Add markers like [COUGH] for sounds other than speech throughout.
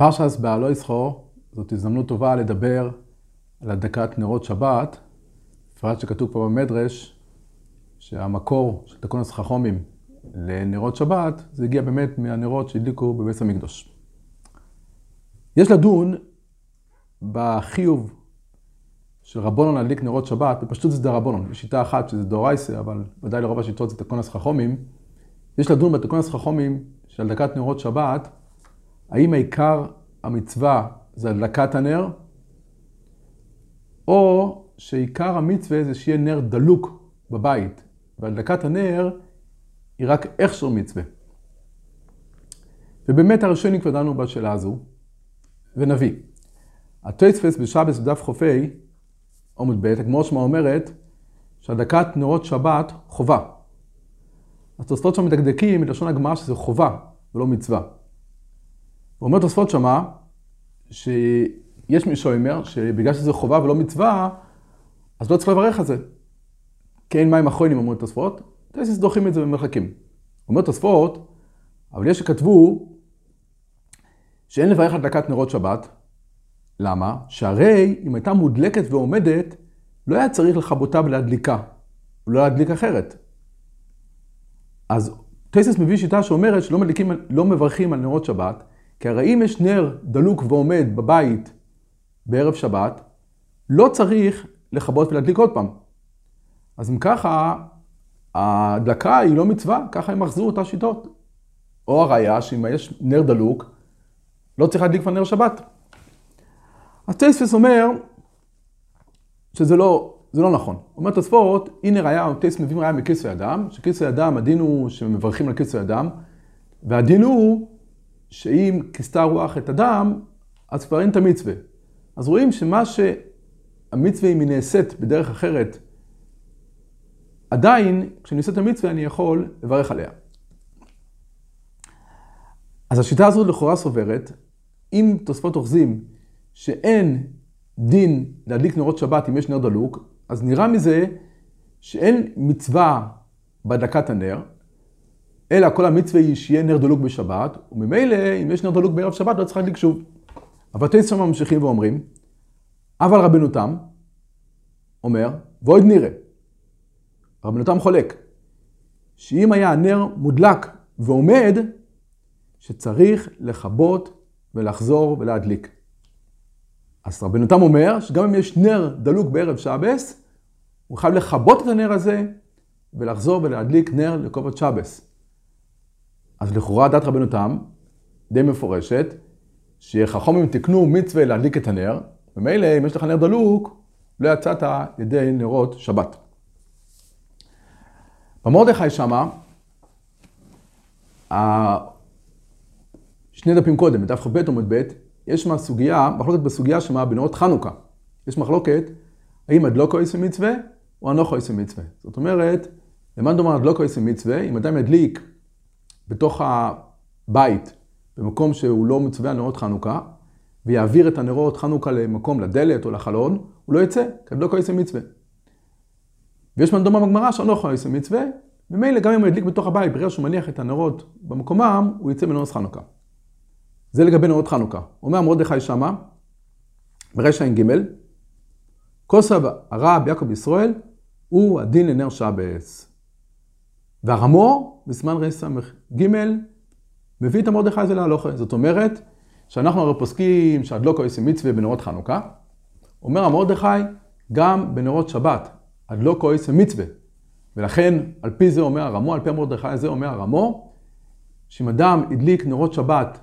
פרשס בעלו יסחור, זאת הזדמנות טובה לדבר על הדלקת נרות שבת, בפרט שכתוב פה במדרש, שהמקור של תקונס חכומים לנרות שבת, זה הגיע באמת מהנרות שהדליקו בבית המקדוש. יש לדון בחיוב של רבונון להדליק נרות שבת, בפשטות זה דרבונון, יש שיטה אחת שזה דאורייסה, אבל ודאי לרוב השיטות זה תקונס חכומים. יש לדון בתקונס חכומים של הדלקת נרות שבת, האם העיקר המצווה זה הדלקת הנר, או שעיקר המצווה זה שיהיה נר דלוק בבית, והדלקת הנר היא רק איכשהו מצווה. ובאמת הראשונים כבר דנו בשאלה הזו, ונביא. הטייספס בשבס בדף חופי, עמוד ב', הגמור שמה אומרת שהדלקת נרות שבת חובה. אז תוספות שם מדקדקים מלשון הגמרא שזה חובה ולא מצווה. ואומר תוספות שמה, שיש מי שאומר שבגלל שזה חובה ולא מצווה, אז לא צריך לברך על זה. כי אין מים אחרונים, אומרים תוספות, טייסס דוחים את זה במרחקים. אומר תוספות, אבל יש שכתבו שאין לברך על דלקת נרות שבת. למה? שהרי אם הייתה מודלקת ועומדת, לא היה צריך לכבותה ולהדליקה, ולא להדליק אחרת. אז טייסס מביא שיטה שאומרת שלא מדליקים, לא מברכים על נרות שבת, כי הרי אם יש נר דלוק ועומד בבית בערב שבת, לא צריך לכבות ולהדליק עוד פעם. אז אם ככה, ההדלקה היא לא מצווה, ככה הם מחזירו את השיטות. או הראיה שאם יש נר דלוק, לא צריך להדליק כבר נר שבת. אז טייספס אומר שזה לא, לא נכון. אומר תוספות, הנה ראיה, טייספס מביא ראיה מכיסוי אדם, שכיסוי אדם, הדין הוא שמברכים על כיסוי אדם, והדין הוא שאם כיסתה רוח את הדם, אז כבר אין את המצווה. אז רואים שמה שהמצווה אם היא נעשית בדרך אחרת, עדיין, כשאני עושה את המצווה אני יכול לברך עליה. אז השיטה הזאת לכאורה סוברת, אם תוספות אוחזים שאין דין להדליק נרות שבת אם יש נר דלוק, אז נראה מזה שאין מצווה בהדלקת הנר, אלא כל המצווה היא שיהיה נר דלוק בשבת, וממילא אם יש נר דלוק בערב שבת לא צריך להדליק שוב. אבל תייסר ממשיכים ואומרים, אבל רבנו תם אומר, ועוד נראה, רבנו תם חולק, שאם היה הנר מודלק ועומד, שצריך לכבות ולחזור ולהדליק. אז רבנו תם אומר שגם אם יש נר דלוק בערב שבס, הוא חייב לכבות את הנר הזה ולחזור ולהדליק נר לכובד שבס. אז לכאורה דת רבנו תם די מפורשת, שחכומים תקנו מצווה להדליק את הנר, ומילא אם יש לך נר דלוק, לא יצאת ידי נרות שבת. במרדכי שמה, שני דפים קודם, בדף כ"ב עמוד ב', יש שם סוגיה, מחלוקת בסוגיה שמה בנרות חנוכה. יש מחלוקת, האם הדלוקו יעשה מצווה או אנוכו יעשה מצווה. זאת אומרת, למען דומה הדלוקו יעשה מצווה, אם אדם ידליק בתוך הבית, במקום שהוא לא מצווה נרות חנוכה, ויעביר את הנרות חנוכה למקום, לדלת או לחלון, הוא לא יצא, כי הדלוקו יעשה מצווה. ויש מנדומה בגמרא שאנוכו יעשה מצווה, ומילא גם אם הוא ידליק בתוך הבית, ברגע שהוא מניח את הנרות במקומם, הוא יצא בנרות חנוכה. זה לגבי נרות חנוכה. אומר מרדכי שמה, ברשע ע"ג, כוסב הרב יעקב ישראל הוא הדין לנר שבס. והרמו בזמן רס"ג מביא את המרדכי הזה להלוכה. זאת אומרת, שאנחנו הרי פוסקים שהדלוקו יעשה מצווה בנרות חנוכה. אומר המרדכי, גם בנרות שבת, הדלוקו יעשה מצווה. ולכן, על פי זה אומר הרמו, על פי המרדכי הזה אומר הרמו, שאם אדם הדליק נרות שבת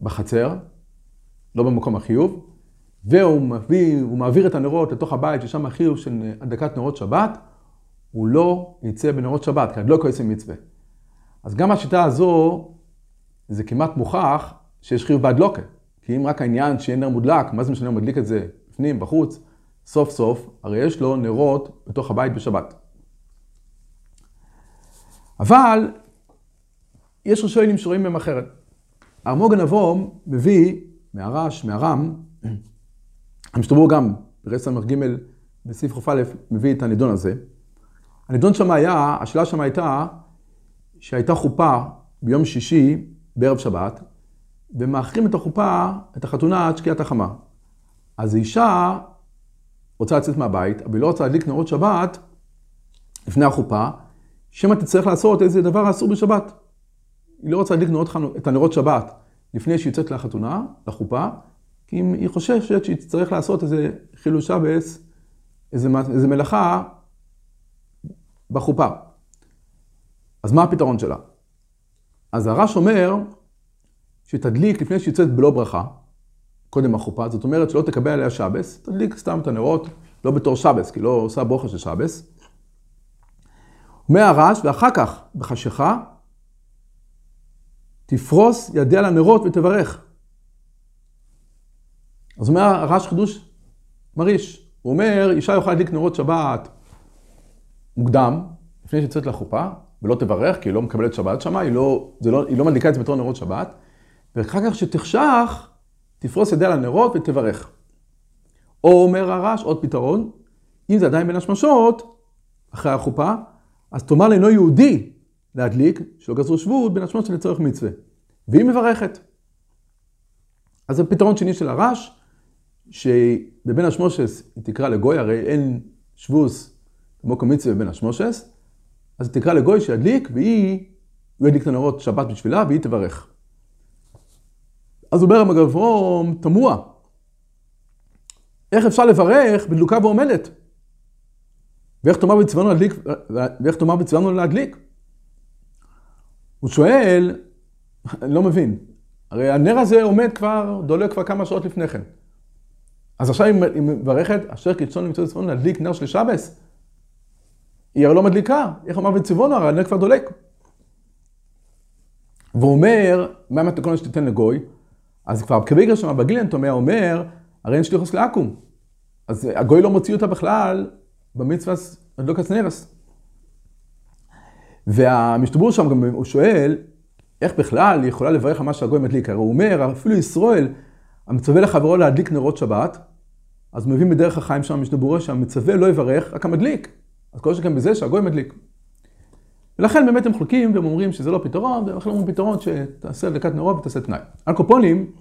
בחצר, לא במקום החיוב, והוא מביא, מעביר את הנרות לתוך הבית ששם החיוב של הדלקת נרות שבת, הוא לא יצא בנרות שבת, כי הדלוקו יצא מצווה. אז גם השיטה הזו, זה כמעט מוכח שיש חיוב בהדלוקה. כי אם רק העניין שיהיה נר מודלק, מה זה משנה אם מדליק את זה בפנים, בחוץ, סוף סוף, הרי יש לו נרות בתוך הבית בשבת. אבל יש ראשונים שרואים בהם אחרת. ארמוגן אבום מביא מהרש, מהרם, [CLEARS THROAT] המשתברו גם ברס"ג בסעיף כ"א מביא את הנידון הזה. הנידון שם היה, השאלה שם הייתה שהייתה חופה ביום שישי בערב שבת, ומאחרים את החופה, את החתונה עד שקיעת החמה. אז אישה רוצה לצאת מהבית, אבל היא לא רוצה להדליק נרות שבת לפני החופה, שמא תצטרך לעשות איזה דבר אסור בשבת. היא לא רוצה להדליק נרות, את הנרות שבת לפני שהיא יוצאת לחתונה, לחופה, כי היא חוששת שהיא תצטרך לעשות איזה חילול שבס, איזה, איזה מלאכה בחופה. אז מה הפתרון שלה? אז הרש אומר שתדליק לפני שהיא יוצאת בלא ברכה, קודם החופה, זאת אומרת שלא תקבל עליה שבס, תדליק סתם את הנרות, לא בתור שבס, כי לא עושה ברוכה של שבס. אומר הרש, ואחר כך, בחשיכה, תפרוס ידיה לנרות ותברך. אז אומר הרש חידוש מרעיש. הוא אומר, אישה יכולה להדליק נרות שבת מוקדם, לפני שיוצאת לחופה, ולא תברך, כי היא לא מקבלת שבת שמה, היא לא, לא, היא לא מדליקה את זה בתור נרות שבת, ואחר כך שתחשך, תפרוס ידיה לנרות ותברך. או אומר הרש, עוד פתרון, אם זה עדיין בין השמשות, אחרי החופה, אז תאמר לאינו יהודי להדליק, שלא גזרו שבות, בין השמשות לצורך מצווה. והיא מברכת. אז זה פתרון שני של הרש, שבבין השמושס היא תקרא לגוי, הרי אין שבוס כמו קומיציה בבין השמושס, אז תקרא לגוי שידליק, והיא, הוא ידליק את הנרות שבת בשבילה, והיא תברך. אז אומר המגל פרום, תמוה, איך אפשר לברך בדלוקה ועומדת? ואיך תאמר בצוונו להדליק? הוא שואל, אני לא מבין, הרי הנר הזה עומד כבר, דולק כבר כמה שעות לפני כן. אז עכשיו היא מברכת, אשר קידשון למצוא את להדליק נר של שבס? היא הרי לא מדליקה, איך אמר בצבעונו, הרי הנר כבר דולק. והוא אומר, מה המתכון שתיתן לגוי? אז כבר קביגר שם בגילן תומע אומר, הרי אין שליחוס לעכו"ם. אז הגוי לא מוציא אותה בכלל במצווה הדלוקת נרס. והמשתבור שם גם, הוא שואל, איך בכלל היא יכולה לברך על מה שהגוי מדליק? הרי הוא אומר, אפילו ישראל, המצווה לחברו להדליק נרות שבת, אז הוא מבין בדרך החיים שם, משתבורה שהמצווה לא יברך, רק המדליק. אז כל שכן בזה שהגוי מדליק. ולכן באמת הם חולקים והם אומרים שזה לא פתרון, והם אומרים פתרון שתעשה הדלקת נרות ותעשה תנאי. על קופונים,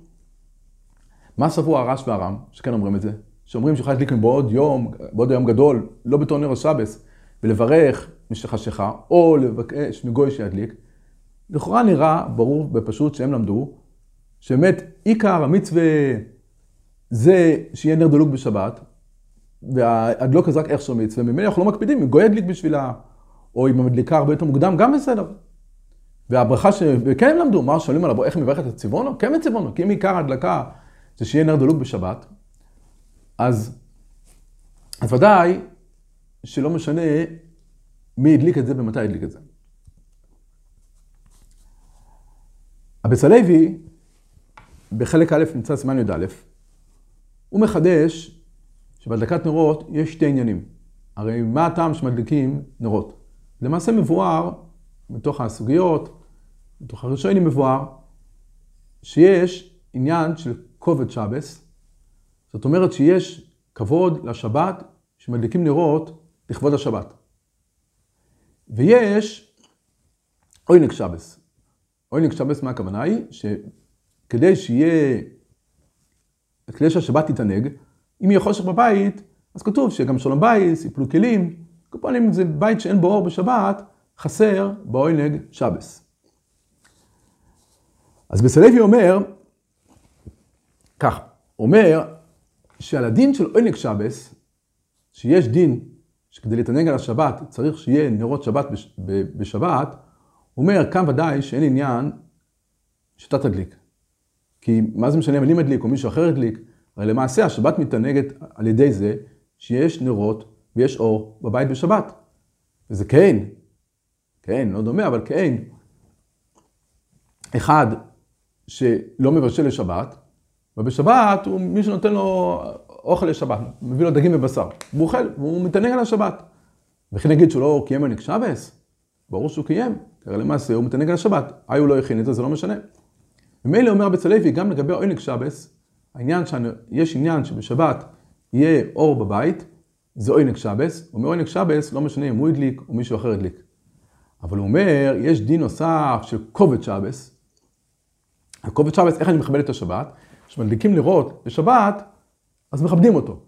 מה סברו הרש והרם, שכן אומרים את זה? שאומרים שיכול להדליק בעוד יום, בעוד יום גדול, לא בתור נר השבס, ולברך משחשיכה, או לבקש מגוי שידליק, לכאורה נראה ברור ופשוט שהם למדו, שבאמת עיקר המצווה זה שיהיה נר דלוק בשבת, והדלוק הזה רק איך של מצווה, ממילא אנחנו לא מקפידים, אם גוי ידליק בשבילה, או אם המדליקה הרבה יותר מוקדם, גם בסדר. והברכה ש... וכן הם למדו, מה שואלים עליו, איך מברכת את הציוונו? כן בציוונו, כי אם עיקר ההדלקה זה שיהיה נר דלוק בשבת, אז, אז ודאי שלא משנה מי הדליק את זה ומתי הדליק את זה. הבצלוי, בחלק א' נמצא סימן י"א, הוא מחדש שבהדלקת נרות יש שתי עניינים. הרי מה הטעם שמדליקים נרות? למעשה מבואר, מתוך הסוגיות, מתוך הראשונים מבואר, שיש עניין של כובד שבס, זאת אומרת שיש כבוד לשבת שמדליקים נרות לכבוד השבת. ויש עוינג שבס. עוינג שבס, מה הכוונה היא? שכדי שיהיה, כדי שהשבת תתענג, אם יהיה חושך בבית, אז כתוב שגם שלום בייס, יפלו כלים, כפועלים אם זה בית שאין בו אור בשבת, חסר בעוינג שבס. אז בסלוי אומר, ככה, אומר שעל הדין של עונג שבס, שיש דין שכדי להתענג על השבת צריך שיהיה נרות שבת בשבת, הוא אומר, כאן ודאי שאין עניין שאתה תדליק. כי מה זה משנה אם אני מדליק או מישהו אחר ידליק? הרי למעשה השבת מתענגת על ידי זה שיש נרות ויש אור בבית בשבת. וזה כן, כן, לא דומה, אבל כן. אחד שלא מבשל לשבת, ובשבת הוא, מישהו נותן לו אוכל לשבת, מביא לו דגים ובשר, והוא אוכל, והוא מתענג על השבת. וכי נגיד שהוא לא קיים עונג שבס? ברור שהוא קיים, כי למעשה הוא מתענג על השבת. היי הוא לא הכין את זה, זה לא משנה. ומילא אומר הבצלוי, גם לגבי עונג שבס, העניין שיש עניין שבשבת יהיה אור בבית, זה עונג שבס. הוא אומר עונג שבס, לא משנה אם הוא הדליק או מישהו אחר הדליק. אבל הוא אומר, יש דין נוסף של כובד שבס. הכובד שבס, איך אני מכבד את השבת? כשמדליקים נרות בשבת, אז מכבדים אותו.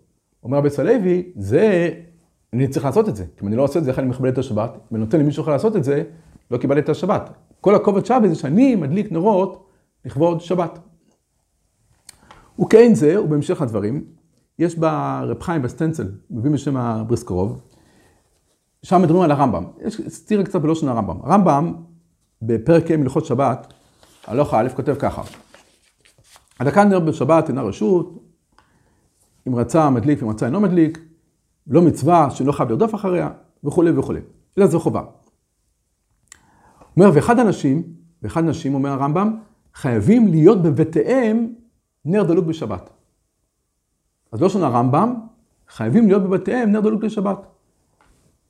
אומר רבי סלוי, זה, אני צריך לעשות את זה. אם אני לא עושה את זה, איך אני מכבד את השבת? ונותן למישהו אחר לעשות את זה, לא קיבלתי את השבת. כל הכובד שבס זה שאני מדליק נרות לכבוד שבת. וכן זה, ובהמשך הדברים, יש ברב חיים בסטנצל, מביא בשם הבריסקרוב, שם מדברים על הרמב"ם. יש סתירה קצת בלושן הרמב"ם. הרמב"ם, בפרק ה' מלכות שבת, הלוך א', כותב ככה: הדקה נר בשבת אינה רשות, אם רצה מדליק, אם רצה אינו מדליק, לא מצווה שלא חייב לרדוף אחריה, וכולי וכולי. אלא זו חובה. אומר, ואחד אנשים, ואחד נשים, אומר הרמב"ם, חייבים להיות בבתיהם נר דלוק בשבת. אז לא שונה הרמב"ם, חייבים להיות בבתיהם נר דלוק לשבת.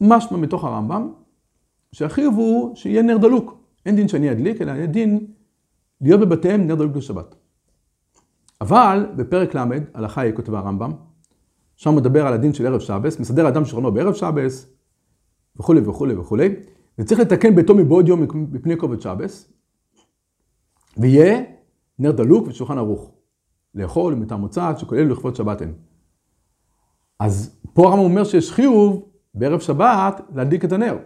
משמע מתוך הרמב"ם, שהחיוב הוא שיהיה נר דלוק. אין דין שאני אדליק, אלא יהיה דין להיות בבתיהם נר דלוק לשבת. אבל בפרק ל', הלכה היא כותב הרמב"ם, שם מדבר על הדין של ערב שבס, מסדר אדם שכרונו בערב שבס, וכולי וכולי וכולי, וצריך לתקן ביתו מבעוד יום מפני כובד שבס, ויהיה נר דלוק ושולחן ערוך. לאכול מטעם מוצעת שכולל לכבוד שבת אין. אז פה הרמב"ם אומר שיש חיוב בערב שבת להדליק את הנר.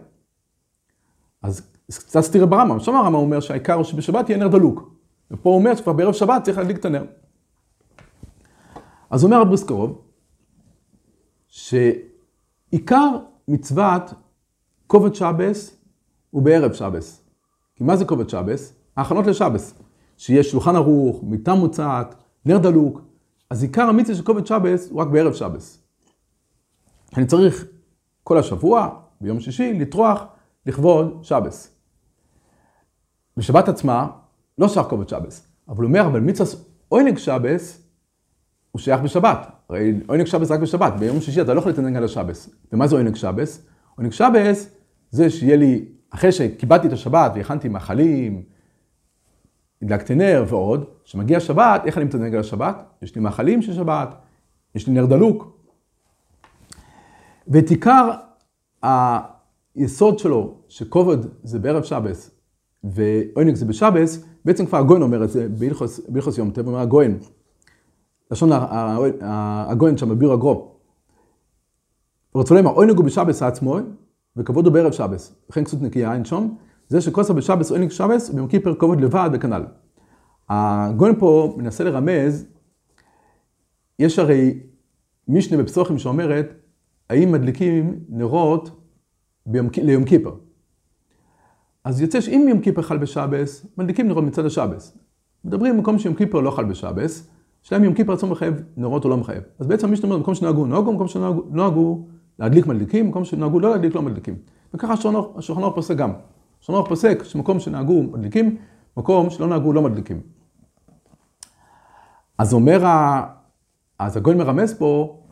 אז קצת סתירה ברמב"ם, שם הרמב"ם אומר שהעיקר הוא שבשבת יהיה נר דלוק. ופה הוא אומר שכבר בערב שבת צריך להדליק את הנר. אז אומר רב בריסקרוב, שעיקר מצוות כובד שבס הוא בערב שבס. כי מה זה כובד שבס? ההכנות לשבס. שיש שולחן ערוך, מיטה מוצעת, נר דלוק. אז עיקר המצווה של כובד שבס הוא רק בערב שבס. אני צריך כל השבוע, ביום שישי, לטרוח לכבוד שבס. בשבת עצמה לא שייך כובד שבס, אבל הוא אומר, אבל מצווה עונג שבס הוא שייך בשבת. הרי עונג שבס רק בשבת, ביום שישי אתה לא יכול להתענג על השבס. ומה זה עונג שבס? עונג שבס זה שיהיה לי, אחרי שקיבלתי את השבת והכנתי מאכלים, הדלקתי נר ועוד, כשמגיע שבת, איך אני מתענג על השבת? יש לי מאכלים של שבת, יש לי נר דלוק. ואת עיקר היסוד שלו, שכובד זה בערב שבס ועונג זה בשבס, בעצם כבר הגויין אומר את זה בהלכוס יום הוא אומר הגויין, לשון הגויין שם בביר הגרו. ורצו לומר, עונג הוא בשבס עצמו, וכבוד הוא בערב שבס. וכן כסות נקייה אין שום, זה שכוסר בשבס עונג שבס, וביום כיפר כובד לבד וכנ"ל. הגויין פה מנסה לרמז, יש הרי משנה בפסוחים שאומרת, האם מדליקים נרות ביום, ליום כיפר. אז יוצא שאם יום כיפר חל בשבס, מדליקים נרות מצד השבס. מדברים במקום שיום כיפר לא חל בשבס, שלהם יום כיפר עצמו מחייב נרות או לא מחייב. אז בעצם מי שאומר, במקום שנהגו נהגו, במקום שנהגו להדליק מדליקים, במקום שנהגו לא להדליק לא מדליקים. וככה השולחן אור פוסק גם. אור פוסק שמקום שנהגו מדליקים, מקום שלא נהגו לא מדליקים. אז אומר, אז הגוי מרמז פה,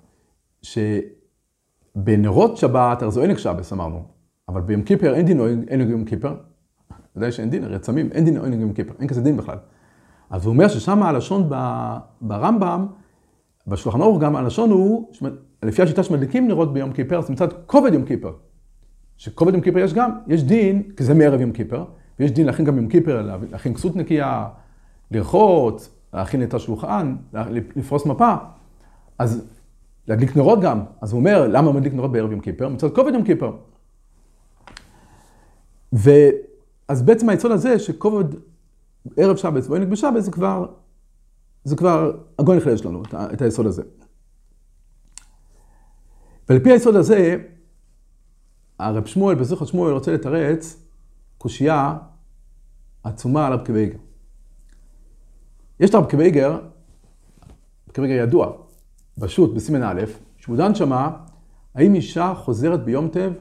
שבנרות שבת, הרי זה עונג שבס אמרנו, אבל ביום כיפר אין דין עונג יום כיפר. ודאי שאין דין, הרי עצמים, אין דין עונג יום כיפר, אין כזה דין בכלל. אז הוא אומר ששם הלשון ברמב"ם, בשולחן אורך גם הלשון הוא, לפי השיטה שמדליקים נרות ביום כיפר, זה מצד כובד יום כיפר. שכובד יום כיפר יש גם, יש דין, כי זה מערב יום כיפר, ויש דין להכין גם יום כיפר, להכין כסות נקייה, לרחוץ, להכין את השולחן, לפרוס מפה. אז להדליק נרות גם. אז הוא אומר, למה הוא מדליק נרות בערב יום כיפר? מצד כובד יום כיפר. ואז בעצם היסוד הזה, שכובד ערב שבץ ועונג בשבץ, זה כבר, זה כבר, הגוי נחלש לנו את היסוד הזה. ועל פי היסוד הזה, הרב שמואל, בזכר שמואל, רוצה לתרץ קושייה עצומה על רב קוויגר. יש את הרב קוויגר, רב קוויגר ידוע, בשו"ת, בסימן א', שהוא דן שמה, האם אישה חוזרת ביום טב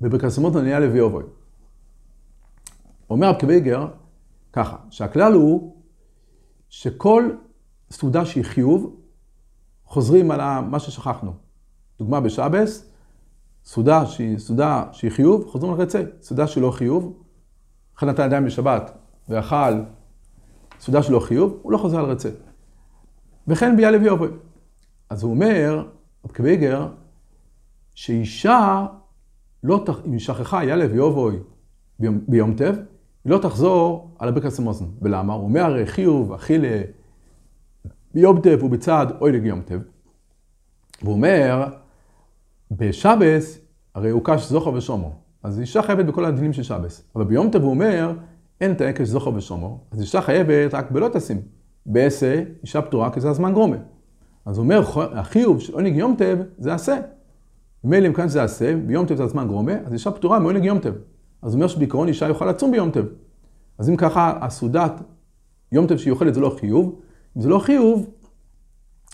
בבקסמות ענייה לוי אובוי. אומר רב קוויגר, ככה, שהכלל הוא שכל סעודה שהיא חיוב, חוזרים על מה ששכחנו. דוגמה בשבס, סעודה שהיא סעודה שהיא חיוב, חוזרים רצה. סעודה שהיא לא חיוב, אחד נתן ידיים בשבת ואכל סעודה שלא חיוב, הוא לא חוזר על רצה. וכן ביה לוי אובוי. אז הוא אומר, רב קוויגר, שאישה, לא, אם היא שכחה, היה לוי אובוי ביום, טב, היא לא תחזור על הברכס המוזן. ולמה? הוא אומר הרי חיוב, אכילה, ביום טב ובצד אוי יום טב. והוא אומר, בשבס, הרי הוא קש זוכר ושומו. אז אישה חייבת בכל הדינים של שבס. אבל ביום טב הוא אומר, אין את ההקש זוכר ושומו, אז אישה חייבת רק בלא תשים. בעשה, אישה פטורה, כי זה הזמן גרומה. אז הוא אומר, החיוב של עונג יום טב זה עשה. ממילא אם כאן זה עשה, ביום טב זה הזמן גרומה, אז אישה פטורה מעונג יום טב. אז הוא אומר שבעיקרון אישה יוכל לצום ביום טב. אז אם ככה, הסעודת יום טב שהיא אוכלת זה לא חיוב, אם זה לא חיוב,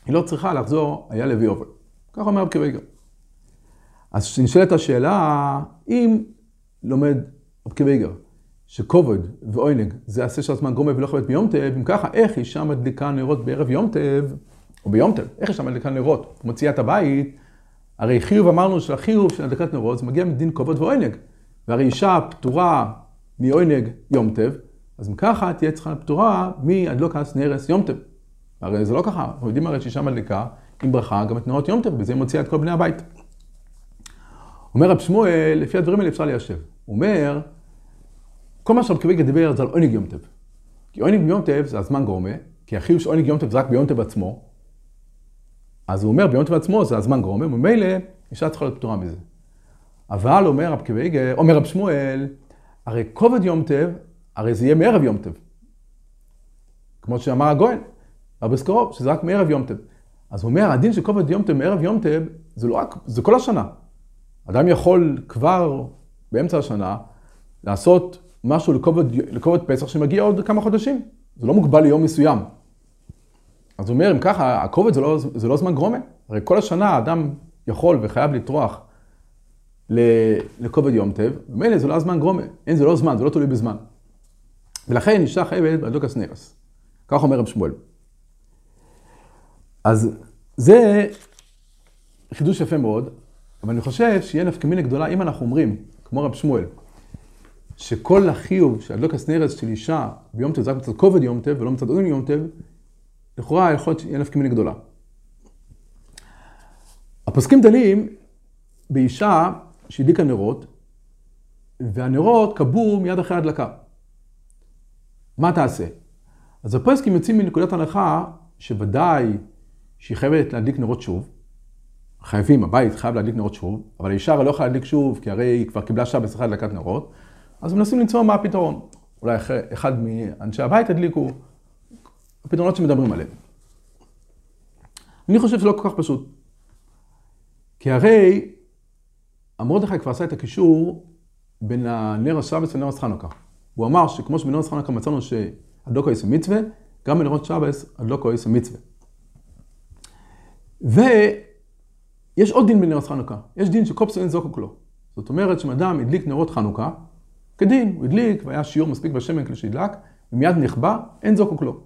היא לא צריכה לחזור היה לוי עובר. ככה אומר רב קוויגר. אז נשאלת השאלה, אם לומד רב קוויגר, שכובד ועוינג זה עשה של הזמן גרומה ולא חייבת ביום טב, אם ככה, איך אישה מדליקה נרות בערב יום טב, או ביום טב, איך אישה מדליקה נרות? מוציאה את הבית, הרי חיוב אמרנו שהחיוב של הדלקת נרות זה מגיע מדין כובד ועוינג. והרי אישה פטורה מעונג יום טב, אז אם ככה תהיה צריכה פטורה מהדלוקת נרס יום טב. הרי זה לא ככה, אנחנו יודעים הרי שאישה מדליקה עם ברכה גם את נרות יום טב, וזה היא מוציאה את כל בני הבית. אומר רב שמואל, לפי הדברים האלה אפשר ליישב. הוא אומר, כל מה שרב קוויגה דיבר זה על עונג יום טב. כי עונג יום טב זה הזמן גורמה, כי החיוב של עונג יום טב זה רק ביום טב עצמו. אז הוא אומר, ביום טב עצמו זה הזמן גורמה, וממילא אישה צריכה להיות פטורה מזה. אבל אומר רב קוויגה, אומר רב שמואל, הרי כובד יום טב, הרי זה יהיה מערב יום טב. כמו שאמר הגויין, רבי סקרוב, שזה רק מערב יום טב. אז הוא אומר, הדין של כובד יום טב מערב יום טב, זה לא רק, זה כל השנה. אדם יכול כבר באמצע השנה לעשות משהו לכובד, לכובד פסח שמגיע עוד כמה חודשים. זה לא מוגבל ליום מסוים. אז הוא אומר, אם ככה, הכובד זה לא, זה לא זמן גרומה. הרי כל השנה האדם יכול וחייב לטרוח לכובד יום טב, ומילא זה לא הזמן גרומה. אין, זה לא זמן, זה לא תלוי בזמן. ולכן אישה חייבת בדוקס נרס. כך אומר רב שמואל. אז זה חידוש יפה מאוד, אבל אני חושב שיהיה נפקא מינה גדולה אם אנחנו אומרים, כמו רב שמואל, שכל החיוב של הדלוקס נרס של אישה ביום טב זה רק מצד כובד יום טב ולא מצד עוד יום טב, לכאורה יכול להיות שיהיה נפקא מינה גדולה. הפוסקים דנים באישה שהדליקה נרות, והנרות כבו מיד אחרי ההדלקה. מה תעשה? אז הפוסקים יוצאים מנקודת הנחה שוודאי שהיא חייבת להדליק נרות שוב. חייבים, הבית חייב להדליק נרות שוב, אבל האישה הרי לא יכולה להדליק שוב, כי הרי היא כבר קיבלה שעה בשיחה להדלקת נרות, אז מנסים למצוא מה הפתרון. אולי אחד מאנשי הבית ידליקו, הפתרונות שמדברים עליהם. אני חושב שזה לא כל כך פשוט. כי הרי המרדכי כבר עשה את הקישור בין הנר השבס ונר חנוכה. הוא אמר שכמו שבנר חנוכה מצאנו שהדלוקו יש מצווה, גם בנרות שבס הדלוקו יש מצווה. ויש עוד דין בנרות חנוכה, יש דין שקופסו אין זוקוק לו. זאת אומרת שאם אדם הדליק נרות חנוכה, כדין, הוא הדליק והיה שיעור מספיק בשמן כדי שידלק, ומיד נכבה, אין זוקוק לו.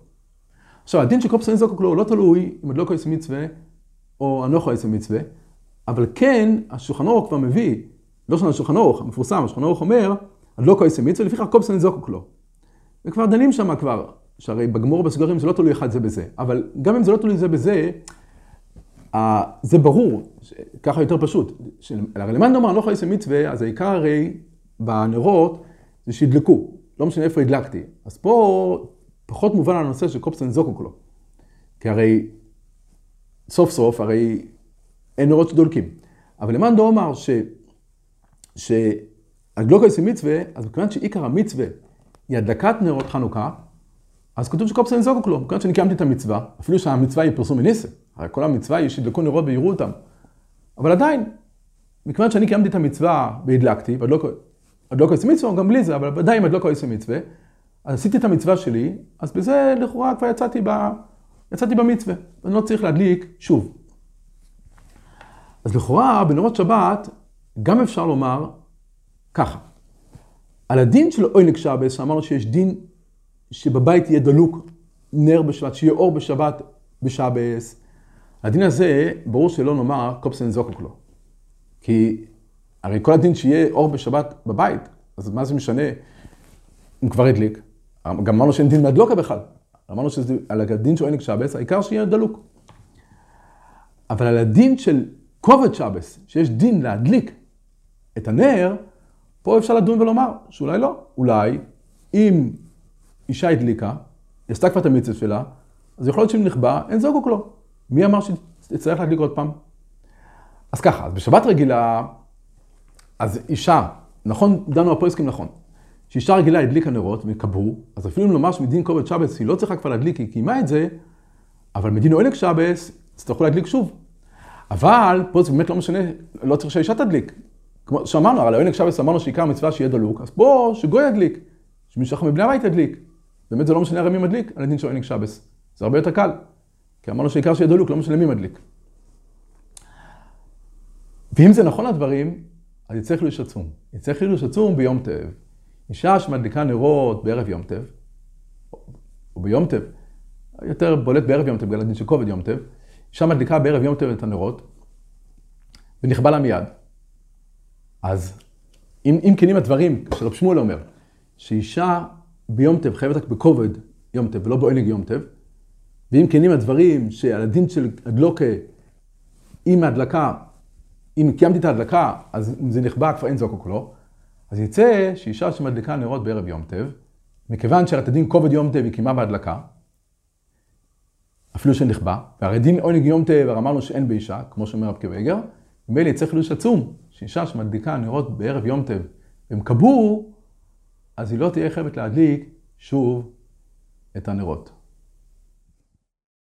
עכשיו, הדין של קופסו אין זוקוק לו הוא לא תלוי אם הדלוקו יש מצווה או הנוחו יש מצווה, אבל כן, השולחן אורך כבר מביא, לא של השולחן אורך, המפורסם, השולחן אורך אומר, הדלוקו יש מצווה, לפיכך קופסו אין זוקוק לו. וכבר דנים שם כבר, שהרי בגמור בסגרים זה לא תלוי אחד זה בזה, אבל גם אם זה לא תלוי זה בזה, זה ברור, ככה יותר פשוט. הרי למאן נאמר לא חייס מצווה, אז העיקר הרי בנרות זה שידלקו, לא משנה איפה הדלקתי. אז פה פחות מובן הנושא של קופסטן זוקוק לו. כי הרי סוף סוף, הרי אין נרות שדולקים. אבל למאן דאמר ש... שהגלוקו יש מצווה, אז מכיוון שעיקר המצווה היא הדלקת נרות חנוכה, אז כתוב שקופסטן זוקוק לו, מכיוון שאני קיימתי את המצווה, אפילו שהמצווה היא פרסום מניסה. הרי כל המצווה היא שידלקו נרות ויראו אותם. אבל עדיין, מכיוון שאני קיימתי את המצווה והדלקתי, ועוד לא, לא מצווה, גם בלי זה, אבל ודאי אם עוד לא כועס מצווה, אז עשיתי את המצווה שלי, אז בזה לכאורה כבר יצאתי, ב... יצאתי במצווה, ואני לא צריך להדליק שוב. אז לכאורה בנרות שבת גם אפשר לומר ככה, על הדין של אוינק שבס, שאמרנו שיש דין שבבית יהיה דלוק נר בשבת, שיהיה אור בשבת בשבס, הדין הזה, ברור שלא נאמר קופסן זוקוק לו. כי הרי כל הדין שיהיה אור בשבת בבית, אז מה זה משנה אם כבר הדליק? גם אמרנו שאין דין מהדלוקה בכלל. אמרנו שעל הדין של עונג שבס, העיקר שיהיה דלוק. אבל על הדין של כובד שבס, שיש דין להדליק את הנר, פה אפשר לדון ולומר שאולי לא. אולי אם אישה הדליקה, היא עשתה כבר את המצווה שלה, אז יכול להיות שאם נכבה, אין זוגוק לו. מי אמר שתצטרך להדליק עוד פעם? אז ככה, אז בשבת רגילה, אז אישה, נכון, דנו הפועסקים נכון, שאישה רגילה הדליקה נרות וכבו, אז אפילו אם לומר שמדין כובד שבס היא לא צריכה כבר להדליק, היא קיימה את זה, אבל מדין עונג שבס, יצטרכו להדליק שוב. אבל פה זה באמת לא משנה, לא צריך שהאישה תדליק. כמו שאמרנו, הרי לעונג שבס אמרנו שעיקר המצווה שיהיה דלוק, אז פה שגוי ידליק, שמישהו מבני הבית ידליק. באמת זה לא משנה הרי מי מדליק, על הדין של עונג שבס. זה הרבה יותר קל. כי אמרנו שעיקר שיהיה דלוק, לא משנה מי מדליק. ואם זה נכון הדברים, אז יצא חילוש עצום. יצא חילוש עצום ביום טב. אישה שמדליקה נרות בערב יום טב, או ביום טב, יותר בולט בערב יום טב, בגלל הדין של כובד יום טב, אישה מדליקה בערב יום טב את הנרות, ונכבה לה מיד. אז אם, אם כנים הדברים, שרב שמואל אומר, שאישה ביום טב חייבת רק בכובד יום טב ולא בעונג יום טב, ואם כנים הדברים שעל הדין של הדלוקה, אם ההדלקה, אם קיימתי את ההדלקה, אז אם זה נכבה כבר אין זוקו כולו, אז יצא שאישה שמדליקה נרות בערב יום טב, מכיוון שעל הדין כובד יום טב היא קיימה בהדלקה, אפילו שנכבה, והרי דין עונג יום טב, אמרנו שאין באישה, כמו שאומר רב קוויגר, ממילא יצא חילוש עצום, שאישה שמדליקה נרות בערב יום טב, והם כבו, אז היא לא תהיה חייבת להדליק שוב את הנרות.